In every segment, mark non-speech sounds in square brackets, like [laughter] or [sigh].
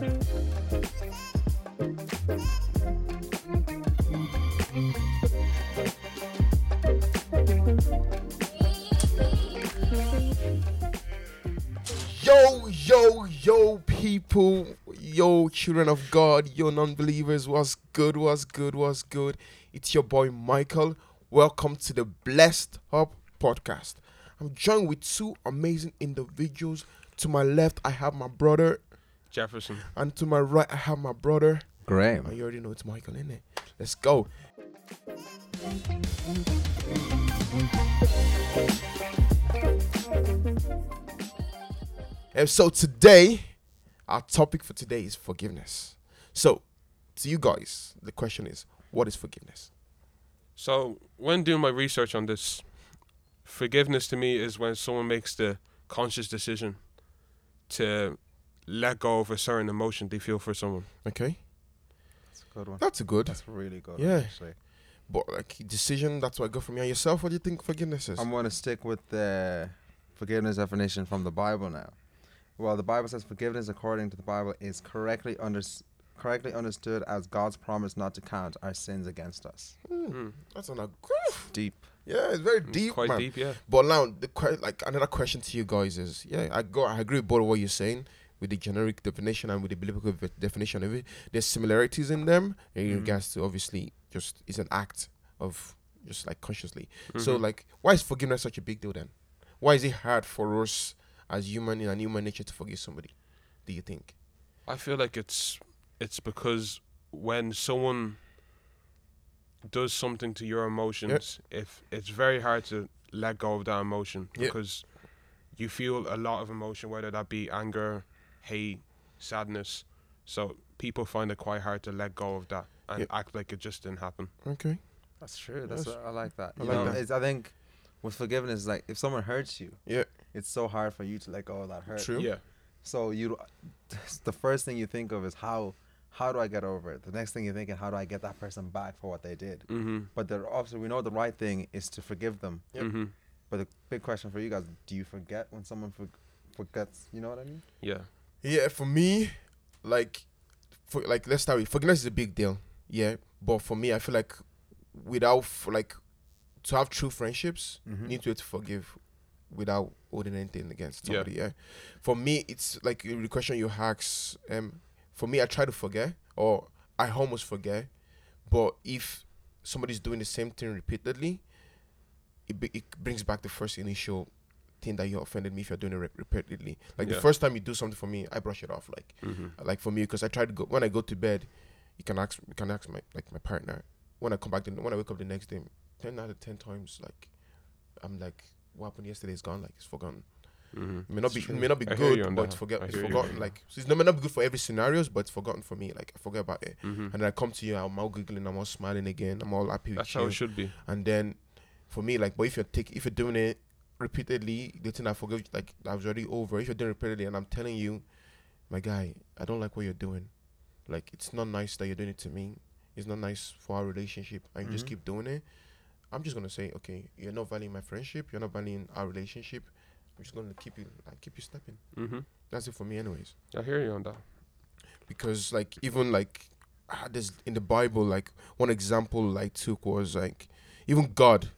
Yo, yo, yo, people, yo, children of God, yo, non believers, what's good, what's good, what's good? It's your boy Michael. Welcome to the Blessed Hub podcast. I'm joined with two amazing individuals. To my left, I have my brother, Jefferson. and to my right, I have my brother. Graham. And you already know it's Michael, innit? Let's go. And so today, our topic for today is forgiveness. So, to you guys, the question is, what is forgiveness? So when doing my research on this, forgiveness to me is when someone makes the conscious decision to let go of a certain emotion they feel for someone. Okay, That's a good one. that's a good. That's really good. Yeah. Actually, But like decision, that's what I go from you and yourself. What do you think forgiveness is? I'm going to stick with the forgiveness definition from the Bible now. Well, the Bible says forgiveness, according to the Bible, is correctly under correctly understood as God's promise not to count our sins against us. Mm. that's on a Deep. yeah, it's very deep, quite man. deep, yeah. But now, the que- like another question to you guys is, yeah, I go, I agree with both of what you're saying with the generic definition and with the biblical ve- definition of it. There's similarities in them in Mhm. regards to obviously just it's an act of just like consciously. So Mhm. like, why is forgiveness such a big deal then? Why is it hard for us as human in a human nature to forgive somebody? Do you think? I feel like it's it's because when someone does something to your emotions, if it's very hard to let go of that emotion Yeah. because you feel a lot of emotion, whether that be anger, hate, sadness. So people find it quite hard to let go of that and Yeah. act like it just didn't happen. Okay. That's true. That's Yes. what, I like that. I You like know, that. It's, I think with forgiveness, like if someone hurts you, Yeah. it's so hard for you to let go of that hurt. True. Yeah. So you, [laughs] the first thing you think of is how how do I get over it? The next thing you're thinking, how do I get that person back for what they did? Mm-hmm. But the obviously we know the right thing is to forgive them. Yep. Mm-hmm. But the big question for you guys: Do you forget when someone for, forgets? You know what I mean? Yeah. Yeah, for me, like, for like let's start with forgiveness is a big deal. Yeah, but for me, I feel like without like to have true friendships, Mhm. you need to to forgive without holding anything against Yeah. somebody. Yeah. For me, it's like the question you ask. Um, for me, I try to forget, or I almost forget. But if somebody's doing the same thing repeatedly, it be, it brings back the first initial thing that you offended me if you're doing it re- repeatedly. Like the first time you do something for me, I brush it off. Like Mm-hmm. like for me, because I try to go when I go to bed, you can ask you can ask my like my partner when I come back. The, when I wake up the next day, ten out of ten times, like I'm like, what happened yesterday is gone. Like it's forgotten. Mm-hmm. It may not be It's it may not be I hear you good, but it's forget it's hear you. forgotten. Like so it's not, may not be good for every scenarios, but it's forgotten for me. Like I forget about it, Mm-hmm. and then I come to you, I'm all giggling, I'm all smiling again, I'm all happy That's how you. it should be. And then for me, like, but if you're take, if you're doing it repeatedly, the thing I forget, like, I was already over. If you're doing repeatedly, and I'm telling you, my guy, I don't like what you're doing. Like, it's not nice that you're doing it to me. It's not nice for our relationship, and you just keep doing it. I'm just gonna say, okay, you're not valuing my friendship. You're not valuing our relationship. I'm just gonna keep you, like, keep you stepping. Mm-hmm. That's it for me, anyways I hear you on that. because like even like ah, there's in the Bible like one example I took was like even God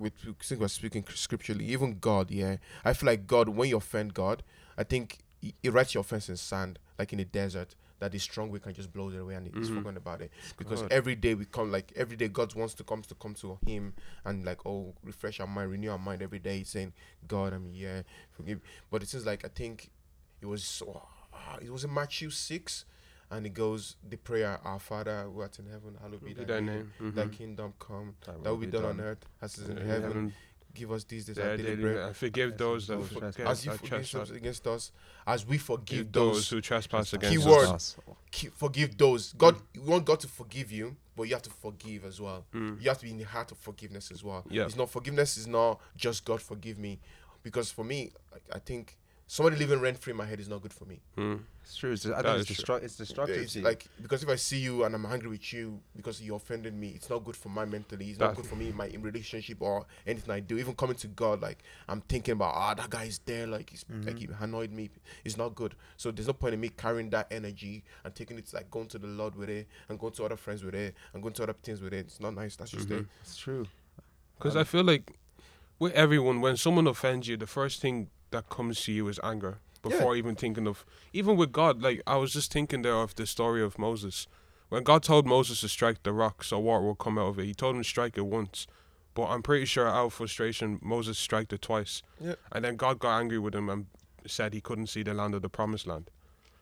with since we're speaking scripturally even God yeah I feel like God when you offend God I think he, he writes your offense in sand like in the desert that the strong wind can just blow it away and he's Mhm. forgotten about it because Good. every day we come like every day God wants to come to come to him and like oh refresh our mind renew our mind every day saying God I'm here forgive but it seems like I think it was so ah, it was in Matthew 6 and it goes the prayer our father who art in heaven hallowed be Be thy thy name name. thy Mhm. kingdom come That that will be done on earth as it is in In heaven heaven, give us this this their our daily daily bread bread, and forgive those that those who forget as you forgive trespass those against us as we forgive those those who trespass against Keyword. us. ki- forgive those god you want god to forgive you but you have to forgive as well Mm. you have to be in the heart of forgiveness as well Yeah. it's not forgiveness is not just god forgive me because for me like, i think somebody living rent free in my head is not good for me. Mm. It's true. It's, I That think it's, is destru- it's destructive It's to like because if I see you and I'm angry with you because you offended me, it's not good for my mentally. It's not good for me in my in relationship or anything I do. Even coming to God, like I'm thinking about ah that guy is there, like he's like he annoyed me. It's not good. So there's no point in me carrying that energy and taking it to, like going to the Lord with it and going to other friends with it and going to other things with it. It's not nice. That's just Mhm. it. it's true. Because Um, I feel like with everyone, when someone offends you, the first thing that comes to you is anger before even thinking of. Even with God, like I was just thinking there of the story of Moses. When God told Moses to strike the rock so water will come out of it, he told him to strike it once. But I'm pretty sure out of frustration, Moses struck it twice. Yeah. And then God got angry with him and said he couldn't see the land of the promised land.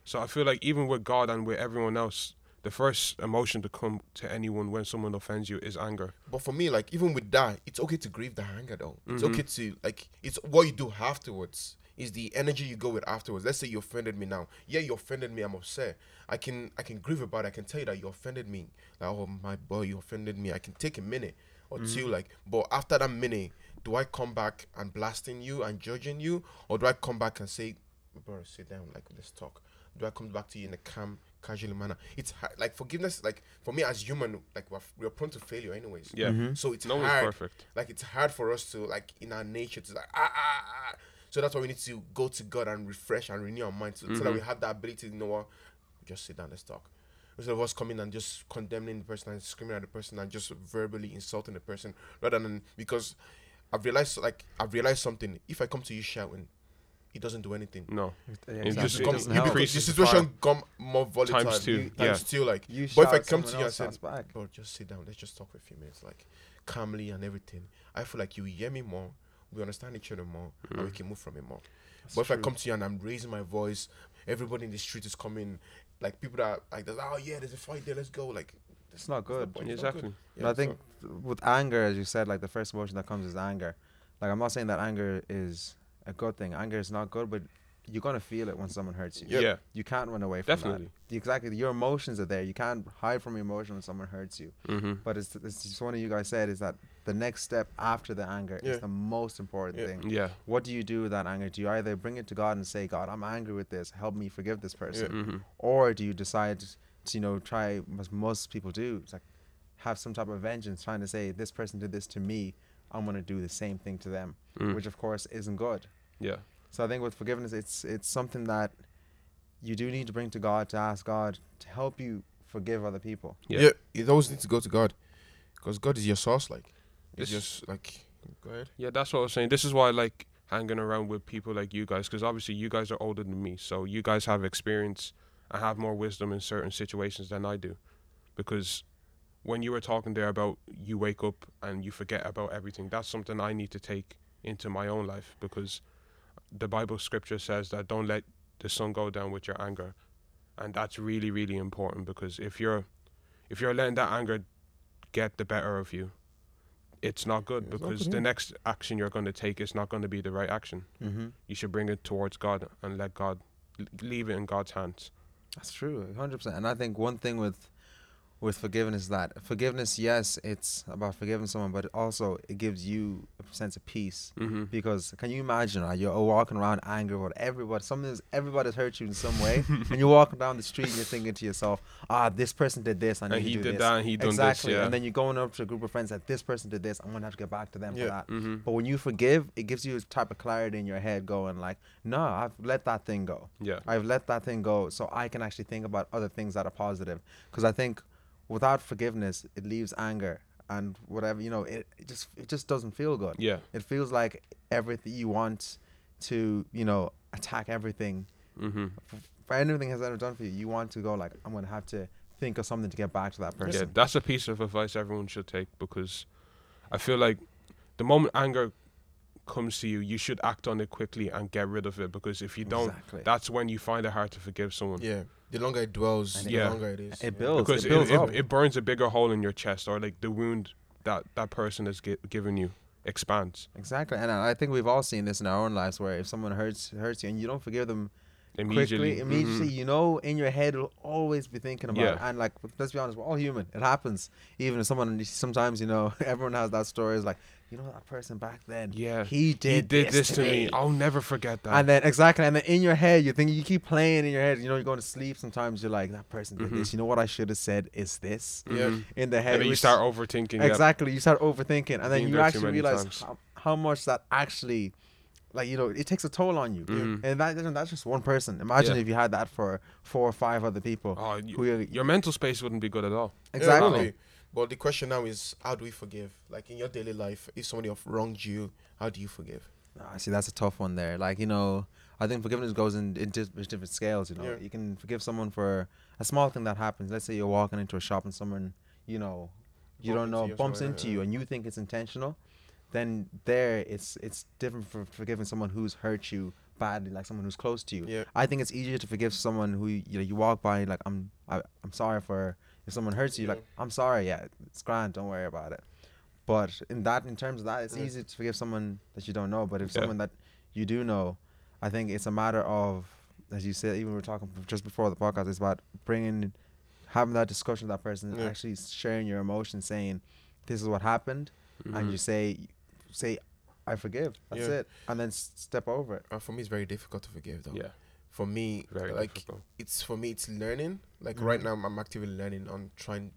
So I feel like even with God and with everyone else, the first emotion to come to anyone when someone offends you is anger. But for me, like even with that, it's okay to grieve the anger though. It's Mhm. okay to like it's what you do afterwards. Is the energy you go with afterwards. Let's say you offended me now. Yeah, you offended me. I'm upset. I can I can grieve about it. I can tell you that you offended me. Like oh my boy, you offended me. I can take a minute or two. Like, but after that minute, do I come back and blasting you and judging you, or do I come back and say, bro, sit down. Like let's talk. Do I come back to you in a calm, casual manner? It's hard. like forgiveness. Like for me as human, like we're, we're prone to failure anyways. Yeah. So it's No one's hard. perfect. Like it's hard for us to like in our nature to like ah ah ah. So that's why we need to go to God and refresh and renew our minds so, so that we have that ability to know what. Just sit down, let's talk. Instead of us coming and just condemning the person and screaming at the person and just verbally insulting the person, rather than because I've realized like I've realized something. If I come to you shouting, it doesn't do anything. No. Yeah, It just- just it come, you help. become, the situation come more volatile. Times two, you- yeah. Times two, like. You But if I come to you and else said, shouts back. bro, just sit down. Let's just talk for a few minutes, like calmly and everything. I feel like you hear me more. We understand each other more, and we mm. can move from it more. but if I come to you and I'm raising my voice, everybody in the street is coming. Like people that like, oh yeah, there's a fight there. Let's go. Like It's not good. point, it's not good. Exactly. And I think with anger, as you said, like the first emotion that comes is anger. Like I'm not saying that anger is a good thing. Anger is not good, but you're gonna feel it when someone hurts you. Yep. Yeah. You can't run away from Definitely. that. Exactly. Your emotions are there. You can't hide from your emotion when someone hurts you. Mm-hmm. But it's, it's just one of you guys said is that the next step after the anger Yeah. is the most important Yeah. thing. Yeah. What do you do with that anger? Do you either bring it to God and say, God, I'm angry with this. Help me forgive this person. Mm-hmm. Or do you decide to, you know, try, as most people do, it's like have some type of vengeance, trying to say, this person did this to me. I'm going to do the same thing to them, Mm. which of course isn't good. Yeah. So I think with forgiveness, it's it's something that you do need to bring to God to ask God to help you forgive other people. Yeah. yeah, it always needs to go to God, because God is your source. Like it's This- just like go ahead. Yeah, that's what I was saying. This is why I like hanging around with people like you guys, because obviously you guys are older than me, so you guys have experience and have more wisdom in certain situations than I do. Because when you were talking there about you wake up and you forget about everything, that's something I need to take into my own life because the Bible scripture says that don't let the sun go down with your anger. And that's really, really important because if you're if you're letting that anger get the better of you, it's not good It's not because good, the next action you're going to take is not going to be the right action. Mm-hmm. You should bring it towards God and let God leave it in God's hands. That's true, hundred percent. And I think one thing with with forgiveness that forgiveness, yes, it's about forgiving someone, but it also it gives you a sense of peace. Mm-hmm. Because can you imagine? Right, you're walking around angry with everybody. Something's everybody's hurt you in some way, [laughs] and you're walking down the street and you're thinking to yourself, "Ah, this person did this. I need And to he do did this." that and he done exactly. this. Yeah. And then you're going up to a group of friends that this person did this. I'm gonna have to get back to them Yeah. for that. mm-hmm. But when you forgive, it gives you a type of clarity in your head, going like, "No, I've let that thing go. Yeah. I've let that thing go, so I can actually think about other things that are positive." Because I think without forgiveness, it leaves anger and whatever you know. It, it just it just doesn't feel good. Yeah. It feels like everything you want to, you know, attack everything. Mm-hmm. For anything has ever done for you, you want to go like, I'm gonna have to think of something to get back to that person. Yeah, that's a piece of advice everyone should take because I feel like the moment anger comes to you, you should act on it quickly and get rid of it because if you don't, Exactly. that's when you find it hard to forgive someone. Yeah, the longer it dwells, And the it- longer it is. it builds. because it it, builds it, up. it burns a bigger hole in your chest or like the wound that that person has gi- given you expands. Exactly, and I I think we've all seen this in our own lives, where if someone hurts hurts you and you don't forgive them Immediately. quickly, immediately. Mhm. You know, in your head, you'll always be thinking about it. And like, let's be honest, we're all human. It happens. Even if someone, sometimes you know, [laughs] everyone has that story. Is like, you know, that person back then. Yeah. he did. He did this to me. I'll never forget that. And then exactly, and then in your head, you think you keep playing in your head. You know, you're going to sleep. Sometimes you're like, that person did Mhm. this. You know what I should have said is this Yeah. Mhm. in the head. And then you start overthinking. yeah. exactly. You start overthinking, and then you actually realize how, how much that actually, like you know, it takes a toll on you. Mhm. And that that's just one person. Imagine Yeah. if you had that for four or five other people. Oh, you- who you- your mental space wouldn't be good at all. Exactly. really. But the question now is, how do we forgive? Like in your daily life, if somebody have wronged you, how do you forgive? Ah, see, that's a tough one there. Like you know, I think forgiveness goes in, in di- different scales. You know, Yeah. you can forgive someone for a small thing that happens. Let's say you're walking into a shop and someone, you know, you Bump don't know into you or bumps into you and you think it's intentional. Then there, it's it's different for forgiving someone who's hurt you badly, like someone who's close to you. Yeah. I think it's easier to forgive someone who you know you walk by like I'm I, I'm sorry for if someone hurts you like I'm sorry yeah it's grand don't worry about it but in that in terms of that it's Yeah. easy to forgive someone that you don't know but if Yeah. someone that you do know I think it's a matter of as you said even we are talking just before the podcast it's about bringing having that discussion with that person actually sharing your emotions saying this is what happened and Mhm. you say say I forgive that's Yeah. it and then s- step over it Uh, for me, it's very difficult to forgive, though. Yeah. For me, Very like difficult. it's for me, it's learning. Like right Mhm. now, I'm actively learning on trying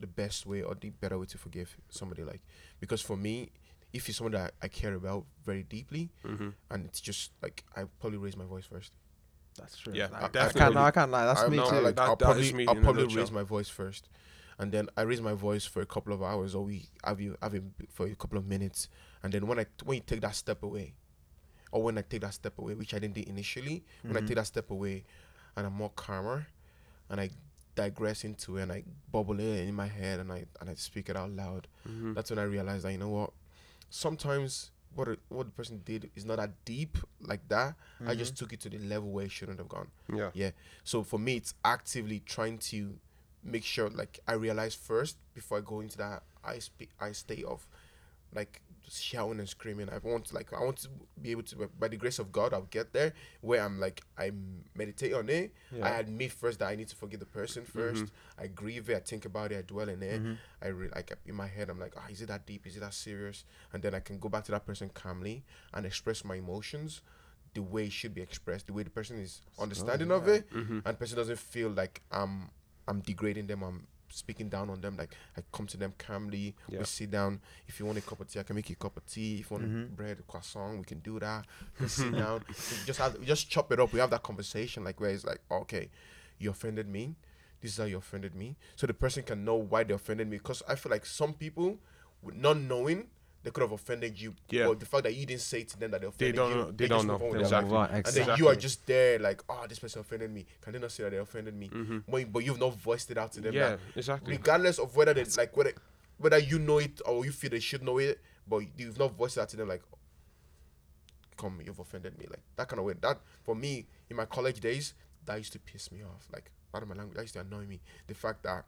the best way or the better way to forgive somebody. Like because for me, if it's someone that I care about very deeply, Mhm. and it's just like I probably raise my voice first. that's true Yeah, I, I can't no, I can't lie that's I'm me not, too Like, That- I'll that is probably, me I'll probably raise my voice first, and then I raise my voice for a couple of hours or we have you have it for a couple of minutes, and then when I when you take that step away, or when I take that step away, which I didn't do initially, when I Mhm. take that step away, and I'm more calmer, and I digress into it and I bubble it in my head and I and I speak it out loud. Mhm. That's when I realized that you know what, sometimes what a, what the person did is not that deep like that. I Mm-hmm. just took it to the level where it shouldn't have gone. Yeah. Yeah. So for me, it's actively trying to make sure, like, I realize first before I go into that I speak, I state of, like, shouting and screaming. I want, like, I want to be able to, by the grace of God, I'll get there where I'm like, I meditate on it. I Yeah. admit first that I need to forgive the person 1st I grieve it. I think about it. I dwell in it. Mhm. I re- like in my head, I'm like, ah, is it that deep? Is it that serious? And then I can go back to that person calmly and express my emotions the way it should be expressed, the way the person is understanding of yeah. it, Mhm. and person doesn't feel like I'm I'm degrading them. I'm speaking down on them. Like I come to them calmly. Yeah. We sit down. If you want a cup of tea, I can make you a cup of tea. If you want Mhm. bread, croissant, we can do that. We sit [laughs] down. We just have we just chop it up. We have that conversation like where it's like, okay, you offended me. This is how you offended me. So the person can know why they offended me. Because I feel like some people, not knowing, they could have offended you. Yeah. But the fact that you didn't say to them that they offended don't you, know- they just don't know. on with Yeah, their Exactly. and then you are just there like, oh, this person offended me. Can they not say that they offended me? Mhm. But, but you've not voiced it out to them. Yeah, that exactly. regardless of whether they like whether whether you know it or you feel they should know it, but you've not voiced it out to them like, come, you've offended me. Like that kind of way. That for me in my college days, that used to piss me off. Like out of my language, that used to annoy me. The fact that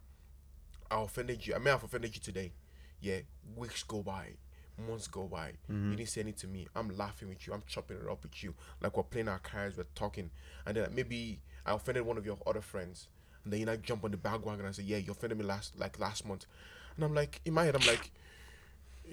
I offended you. I may have offended you today. Yeah, weeks go by, months go by. You mm-hmm. didn't say anything to me. I'm laughing with you. I'm chopping it up with you. Like we're playing our cards, we're talking, and then maybe I offended one of your other friends, and then you like jump on the bandwagon and say, "Yeah, you offended me last like last month," and I'm like, in my head, I'm like.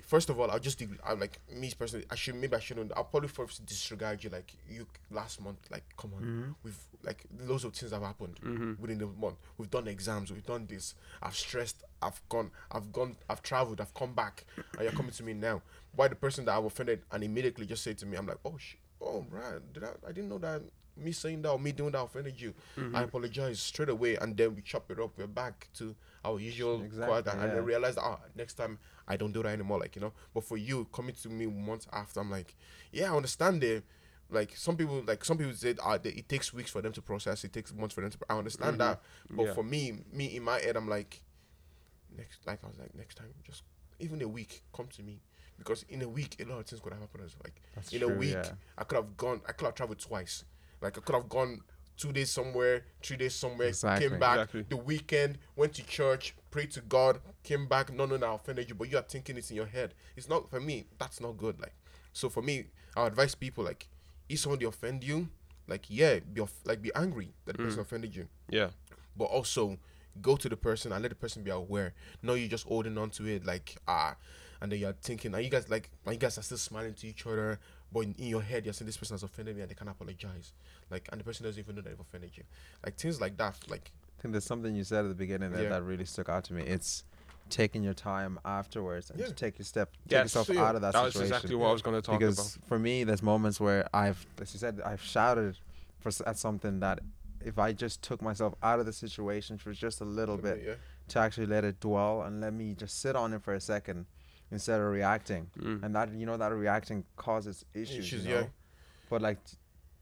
First of all, I'll just I'm like me personally. I should maybe I shouldn't. I'll probably first disregard you. Like you last month. Like come on, mm-hmm. we've like loads of things have happened mm-hmm. within the month. We've done exams. We've done this. I've stressed. I've gone. I've gone. I've traveled. I've come back, and you're coming to me now. Why the person that I've offended and immediately just say to me, I'm like, oh shit, oh right, did I? I didn't know that. Me saying that or me doing that offended you. I apologize straight away, and then we chop it up. We're back to our usual Exactly, quiet, and yeah. then realize that ah, next time I don't do that anymore. Like you know, but for you coming to me months after, I'm like, yeah, I understand it. Like some people, like some people said, ah, they, it takes weeks for them to process. It takes months for them to. I understand that, but Yeah. for me, me in my head, I'm like, next, like I was like, next time, just even a week, come to me, because in a week, a lot of things could have happened. Like That's in a week, yeah. I could have gone, I could have traveled twice. Like I could have gone two days somewhere, three days somewhere, Exactly. came back Exactly. the weekend, went to church, prayed to God, came back. No, no, no, I offended you, but you are thinking it's in your head. It's not for me. That's not good. Like, so for me, I advise people like, if somebody offend you, like yeah, be off, like be angry that the person Mm. offended you, Yeah. but also go to the person and let the person be aware. No, you're just holding on to it like ah, and then you're thinking, are you guys like, are you guys are still smiling to each other, but in, in your head you're saying this person has offended me and they can't apologize, like, and the person doesn't even know that they've offended you, like things like that, like I think there's something you said at the beginning that, Yeah. that really stuck out to me. It's taking your time afterwards and Yeah. to take your step, take Yes. yourself So, yeah, out of that, That was situation. exactly what I was going to talk because about. for me, there's moments where I've, as you said, I've shouted for at something that if I just took myself out of the situation for just a little bit yeah, to actually let it dwell and let me just sit on it for a second instead of reacting, Mm. and that you know that reacting causes issues. Issues, you know? yeah. But like t-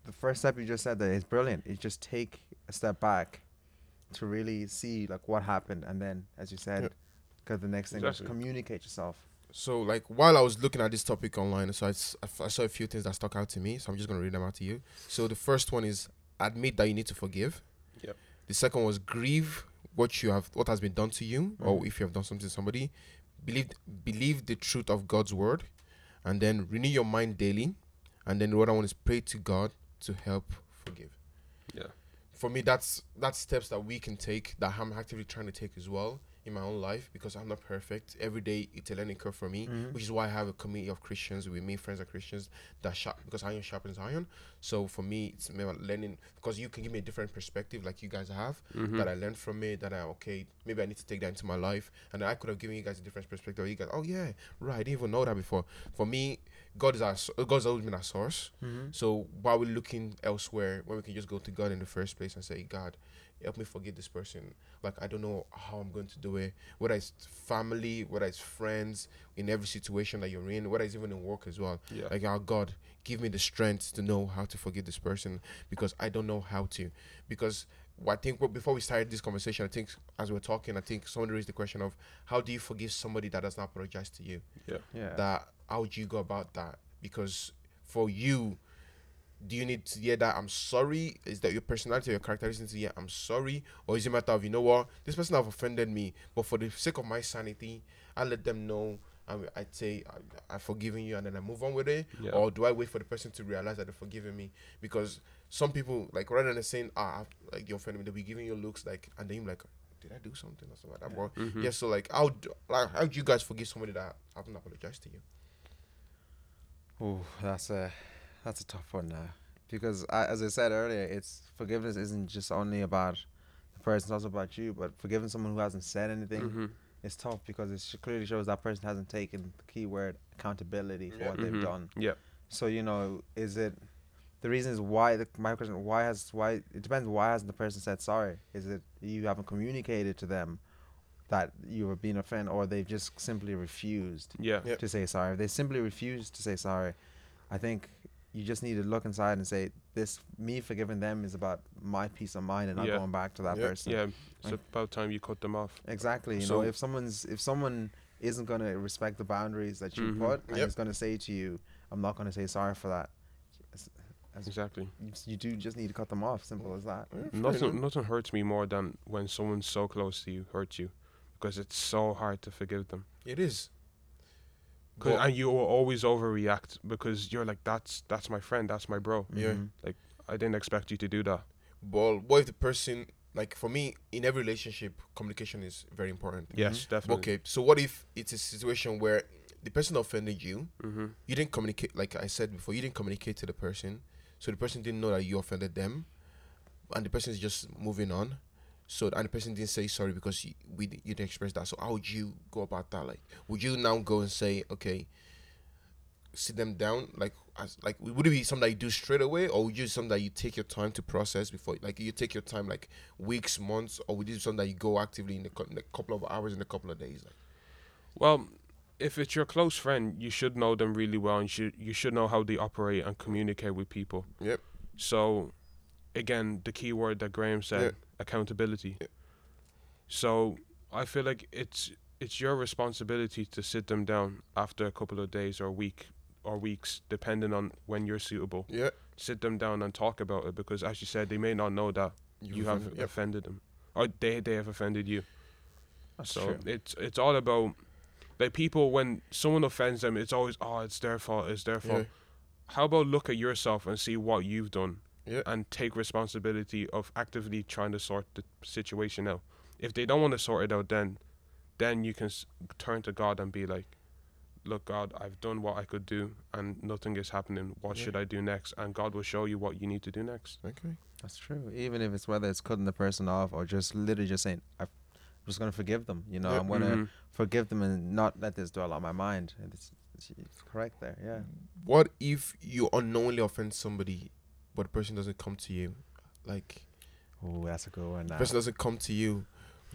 the first step you just said that is brilliant. You just take a step back to really see like what happened, and then as you said, Yeah. because the next thing is Exactly. communicate yourself. So like while I was looking at this topic online, so I saw a few things that stuck out to me. So I'm just gonna read them out to you. So the first one is admit that you need to forgive. Yep. The second was grieve what you have, what has been done to you, or Mhm. if you have done something to somebody. Believe believe the truth of God's word, and then renew your mind daily. And then the other one is pray to God to help forgive. Yeah. For me, that's that's steps that we can take that I'm actively trying to take as well in my own life because I'm not perfect. Every day it's a learning curve for me Mhm. which is why I have a community of Christians with me, friends of Christians that sharp because iron sharpens iron. So for me, it's me learning because you can give me a different perspective, like you guys have, Mhm. that I learned from it. That I okay, maybe I need to take that into my life, and I could have given you guys a different perspective. You guys, oh yeah, right, I didn't even know that before. For me, God is our God's always been our source. Mm-hmm. So why we're looking elsewhere when we can just go to God in the first place and say, God, help me forgive this person. Like I don't know how I'm going to do it. Whether it's family, whether it's friends, in every situation that you're in, whether it's even in work as well. Yeah. Like our God, give me the strength to know how to forgive this person because I don't know how to. Because I think before we started this conversation, I think as we are talking, I think someone raised the question of how do you forgive somebody that does not apologize to you? Yeah. Yeah. that how would you go about that because for you do you need to hear that i'm sorry? Is that your personality or your characteristics to hear i'm sorry? Or is it a matter of you know what? This person have offended me but for the sake of my sanity i let them know I, i'd say I, i've forgiven you and then i move on with it? Yeah. or do i wait for the person to realize that they've forgiven me? Because some people like rather than saying ah like you offended me they'll be giving you looks like and then you're like did i do something or something like that? But Mhm. yeah so like how do, like how do you guys forgive somebody that I haven't apologized to you? Oh, that's a that's a tough one now, because I, as I said earlier, it's forgiveness isn't just only about the person; it's also about you. But forgiving someone who hasn't said anything Mhm. is tough because it sh- clearly shows that person hasn't taken the key word accountability for Yeah. what they've Mhm. done. Yeah. So you know, is it the reason is why the my question why has why it depends why hasn't the person said sorry? Is it you haven't communicated to them that you were being offended, or they've just simply refused? Yeah. Yep. to say sorry. If they simply refuse to say sorry, I think you just need to look inside and say, "This me forgiving them is about my peace of mind and not going back to that Yeah. person." Yeah. It's Like- about time you cut them off. Exactly. You So- know, if someone's if someone isn't going to respect the boundaries that you Mhm. put and Yep. is going to say to you, "I'm not going to say sorry for that," as, as Exactly. you, you do just need to cut them off. Simple as that. Yeah, Nothing, nothing hurts me more than when someone so close to you hurts you, because it's so hard to forgive them. It is. 'Cause- But- and you will always overreact because you're like, "That's that's my friend, that's my bro. Yeah. Mhm. I didn't expect you to do that." Well, what if the person, like for me, in every relationship, communication is very important. Yes, definitely. Okay, so what if it's a situation where the person offended you, Mm-hmm. you didn't communicate, like I said before, you didn't communicate to the person, so the person didn't know that you offended them, and the person is just moving on. So and the person didn't say sorry because you, we you didn't express that. So how would you go about that? Like, would you now go and say, okay, sit them down, like, as like would it be something that you do straight away, or would you something that you take your time to process before, like you take your time, like weeks, months, or would you do something that you go actively in a, in a couple of hours, in a couple of days? Like, Well, if it's your close friend, you should know them really well, and should you should know how they operate and communicate with people. Yep. So, again, the key word that Graham said, Yeah. Accountability. Yeah. So I feel like it's it's your responsibility to sit them down after a couple of days or week or weeks, depending on when you're suitable. yeah, Sit them down and talk about it because, as you said, they may not know that you, have offended- yep. offended them, or they they have offended you. That's So true. it's it's all about like people when someone offends them, it's always oh it's their fault, it's their fault. Yeah. How about look at yourself and see what you've done Yeah. and take responsibility of actively trying to sort the situation out. If they don't want to sort it out, then then you can s- turn to God and be like, "Look, God, I've done what I could do, and nothing is happening. What Yeah. should I do next?" And God will show you what you need to do next. Okay. That's true. Even if it's whether it's cutting the person off or just literally just saying, I'm just going to forgive them. You know, Yeah. I'm going to Mhm. forgive them and not let this dwell on my mind. It's, it's, it's correct there. Yeah. What if you unknowingly offend somebody, but the person doesn't come to you? Like Oh, that's a good one. the Now. person doesn't come to you,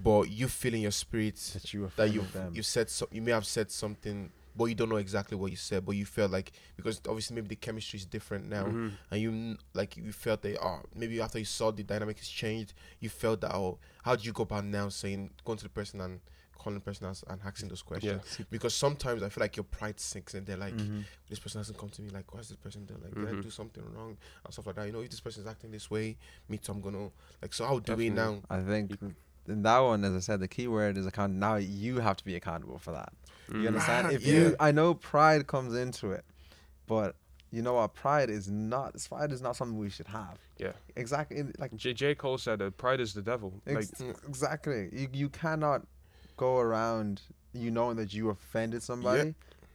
but you feel in your spirit That you that you you said so, you may have said something, but you don't know exactly what you said, but you felt like because obviously maybe the chemistry is different now, Mhm. and you like you felt that oh maybe after you saw the dynamic has changed, you felt that oh how do you go about now saying going to the person and calling the person as, and asking those questions Yeah. because sometimes I feel like your pride sinks and they're like Mhm. this person hasn't come to me like what's this person doing like did I Mhm. do something wrong and stuff like that you know if this person is acting this way me too I'm gonna like so how do we Definitely. now I think in that one, as I said, the key word is account. Now you have to be accountable for that. You Mhm. understand? Ah, if yeah. you, I know pride comes into it, but you know what? Pride is not. Pride is not something we should have. Yeah. Exactly. Like J. J. Cole said that pride is the devil. Like, exactly. You you cannot go around you knowing that you offended somebody,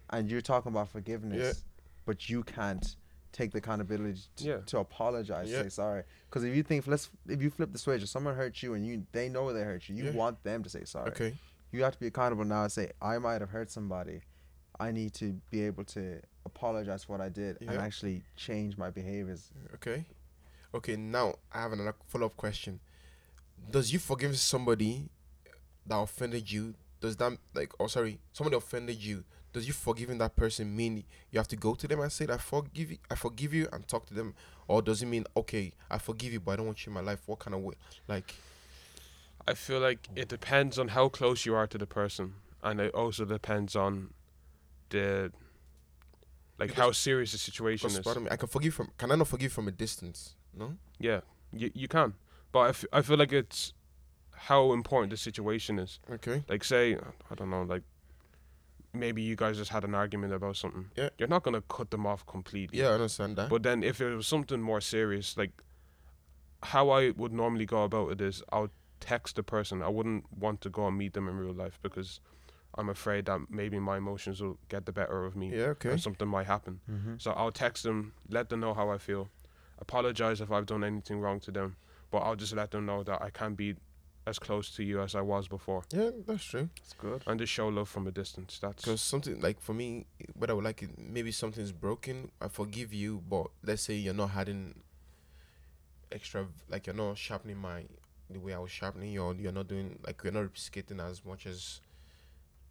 and you're talking about forgiveness, but you can't take the accountability to, Yeah. to apologize, Yeah. say sorry. Because if you think let's if you flip the switch, if someone hurt you and you they know they hurt you, you Yeah. want them to say sorry. okay You have to be accountable now and say I might have hurt somebody. I need to be able to apologize for what I did and actually change my behaviors. okay okay now I have another follow-up question does you forgive somebody that offended you does that like oh sorry somebody offended you does you forgiving that person mean you have to go to them and say I forgive you I forgive you and talk to them? Or does it mean okay I forgive you but I don't want you in my life what kind of way like? I feel like it depends on how close you are to the person, and it also depends on the like Because- how serious the situation is. pardon me I can forgive from can I not forgive from a distance? No? Yeah, you you can, but I, f- I feel like it's how important the situation is. okay Like, say I don't know, like maybe you guys just had an argument about something. Yeah. you're not gonna cut them off completely. yeah I understand that But then if it was something more serious, like how I would normally go about it is I'll text the person. I wouldn't want to go and meet them in real life because I'm afraid that maybe my emotions will get the better of me yeah okay and something might happen. Mm-hmm. So I'll text them, let them know how I feel, apologize if I've done anything wrong to them, but I'll just let them know that I can't be as close to you as I was before yeah that's true That's good. and to show love from a distance. That's Because something like for me, what I would like it, maybe something's broken. I forgive you, but let's say you're not having extra, like you're not sharpening my the way I was sharpening you, or you're not doing like you're not skating as much as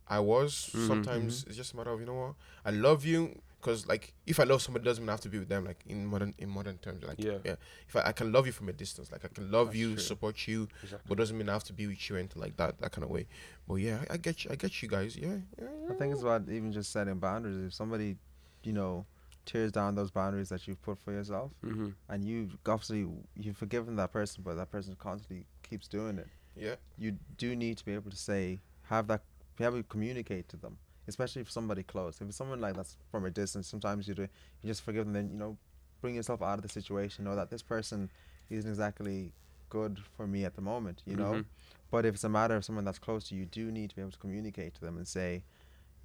I was. Mhm, Sometimes it's just a matter of you know what I love you. Because like if I love somebody, doesn't mean I have to be with them. Like in modern in modern terms, like Yeah. yeah. If I, I can love you from a distance, like I can love That's you, true. support you, exactly. but doesn't mean I have to be with you or anything like that, that kind of way. But yeah, I, I get you, I get you guys. Yeah, yeah, I think it's about even just setting boundaries. If somebody, you know, tears down those boundaries that you've put for yourself, hmm and you obviously you've forgiven that person, but that person constantly keeps doing it, yeah. you do need to be able to say, have that, be able to communicate to them, especially if somebody close. If it's someone like that's from a distance, sometimes you do, you just forgive them, then you know, bring yourself out of the situation. Know that this person isn't exactly good for me at the moment. You know, Mhm. but if it's a matter of someone that's close to you, you do need to be able to communicate to them and say,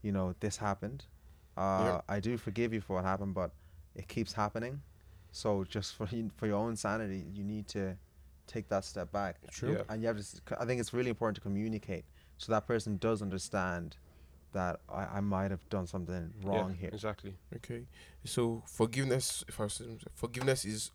you know, this happened. Uh, I do forgive you for what happened, but it keeps happening. So just for for your own sanity, you need to take that step back. True. Yeah. And you have to. s- I think it's really important to communicate so that person does understand that I, I might have done something wrong yeah, here. Exactly. Okay. So forgiveness, if I was forgiveness is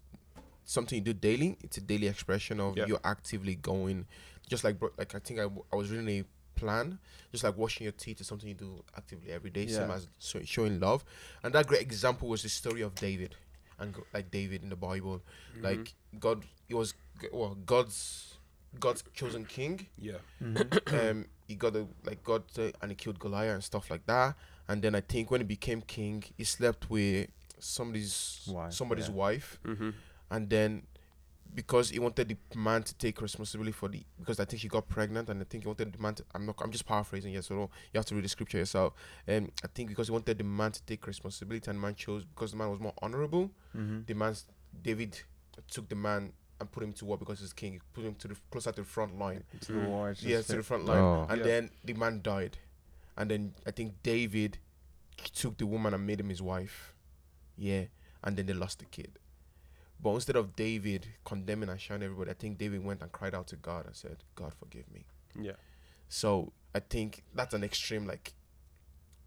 something you do daily. It's a daily expression of Yeah. you're actively going, just like bro- like I think I, w- I was reading a plan, just like washing your teeth is something you do actively every day, same Yeah. as so, showing love. And that great example was the story of David, and go- like David in the Bible, Mhm. like God, he was well God's God's chosen king. yeah. [coughs] um, he got a, like God uh, and he killed Goliath and stuff like that. And then I think when he became king, he slept with somebody's Wife, somebody's yeah. wife, hmm and then because he wanted the man to take responsibility for the because I think she got pregnant and I think he wanted the man to, I'm not I'm just paraphrasing yes so don't- you have to read the scripture yourself and I think because he wanted the man to take responsibility and the man chose because the man was more honorable Mm-hmm. the man David took the man and put him to war because he's king. He put him to the closer to the front line. To the Mm. war. Yeah, to the front line. Oh. And Yeah. then the man died. And then I think David took the woman and made him his wife. Yeah. And then they lost the kid. But instead of David condemning and shouting everybody, I think David went and cried out to God and said, God forgive me. Yeah. So I think that's an extreme, like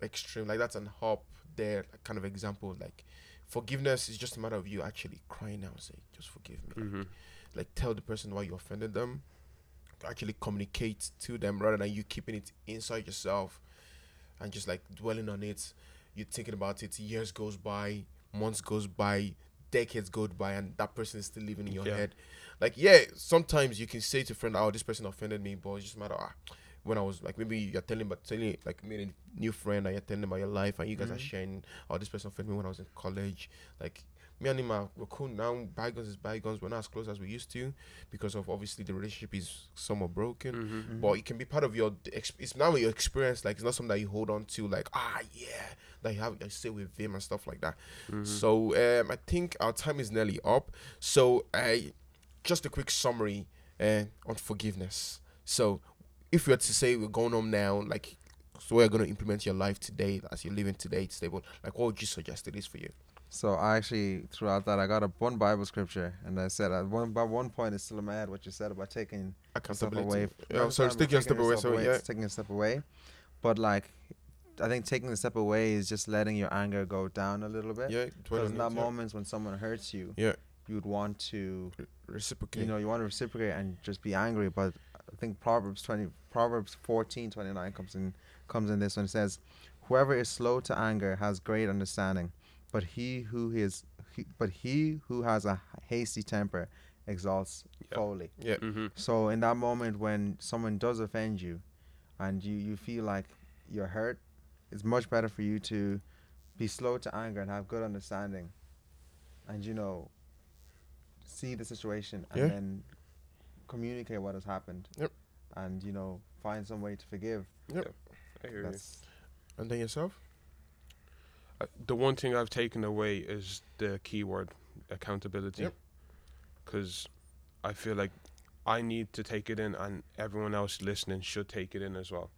extreme, like that's an hop there like, kind of example. Like forgiveness is just a matter of you actually crying out, say, just forgive me Mm-hmm. like tell the person why you offended them actually communicate to them rather than you keeping it inside yourself and just like dwelling on it you're thinking about it years goes by months goes by decades go by and that person is still living in your Yeah. head like yeah sometimes you can say to a friend oh this person offended me but it's just a matter ah, when I was like maybe you're telling but telling like meeting a new friend and you're telling about your life and you guys are Mhm. sharing oh this person offended me when I was in college like me and him are we're cool now. Bygones is bygones. We're not as close as we used to because of obviously the relationship is somewhat broken. Mm-hmm. But it can be part of your. ex- It's now your experience. Like it's not something that you hold on to. Like ah yeah, that you have. I stay with him and stuff like that. Mm-hmm. So um, I think our time is nearly up. So I just a quick summary uh, on forgiveness. So if we were to say we're going home now, like so we're going to implement your life today as you're living today, it's stable. Like what would you suggest it is for you? So I actually throughout that I got a one Bible scripture and I said at one by one point it's still head what you said about taking a step Accountability. away. Yeah, not sorry, taking a step away. So yeah. taking a step away, but like I think taking a step away is just letting your anger go down a little bit. Yeah, Because in that yeah. moments when someone hurts you, Yeah. you would want to reciprocate. you know you want to reciprocate and just be angry but think proverbs 20 proverbs 14 29 comes in comes in this one it says whoever is slow to anger has great understanding but he who is he, but he who has a hasty temper exalts Yeah. folly yeah, Mm-hmm. so in that moment when someone does offend you and you you feel like you're hurt it's much better for you to be slow to anger and have good understanding and you know see the situation and Yeah. then communicate what has happened Yep. and you know find some way to forgive Yep. I hear you. and then yourself. Uh, the one thing I've taken away is the keyword accountability. Yep. Because I feel like I need to take it in, and everyone else listening should take it in as well.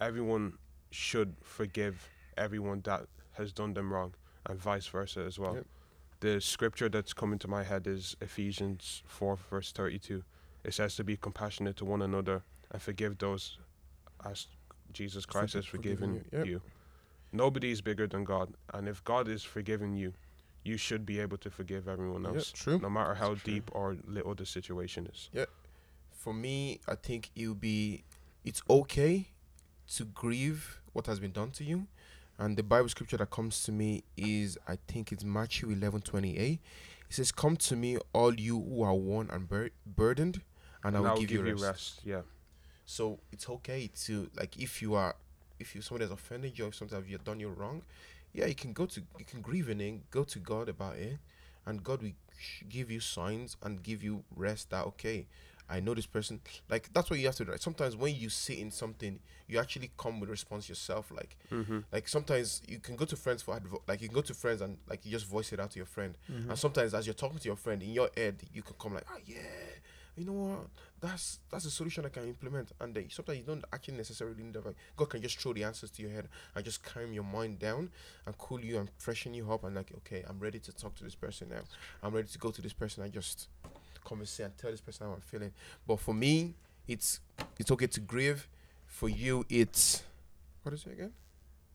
Everyone should forgive everyone that has done them wrong, and vice versa as well. Yep. The scripture that's coming to my head is Ephesians 4, verse 32. It says to be compassionate to one another and forgive those as Jesus Christ has forgiven forgiven you. Yep. you. Nobody is bigger than God, and if God is forgiving you, you should be able to forgive everyone else. else, true. no matter how That's true. deep or little the situation is. Yeah. For me, I think it'll be. It's okay to grieve what has been done to you, and the Bible scripture that comes to me is I think it's Matthew eleven twenty eight. It says, "Come to me, all you who are worn and bur- burdened, and I will I'll give, you rest." Yeah, So it's okay to like if you are if you somebody has offended you or sometimes you've done you wrong, yeah, you can go to you can grieve in it, go to God about it, and God will give you signs and give you rest that okay, I know this person. Like that's what you have to do. Right? Sometimes when you sit in something, you actually come with a response yourself. Like mm-hmm. like sometimes you can go to friends for advo- like you can go to friends and like you just voice it out to your friend. Mm-hmm. And sometimes as you're talking to your friend in your head, you can come like, ah, yeah, you know what? That's that's a solution I can implement. And then sometimes you don't actually necessarily need that. God can just throw the answers to your head and just calm your mind down and cool you and freshen you up. And like, okay, I'm ready to talk to this person now. I'm ready to go to this person and just converse and tell this person how I'm feeling. But for me, it's it's okay to grieve. For you, it's what is it again?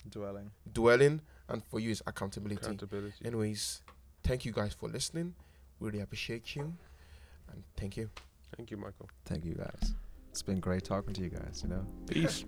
dwelling Dwelling, and for you, it's accountability. accountability. Anyways, thank you guys for listening. Really appreciate you. And thank you. Thank you, Michael. thank you guys it's been great talking to you guys you know Peace.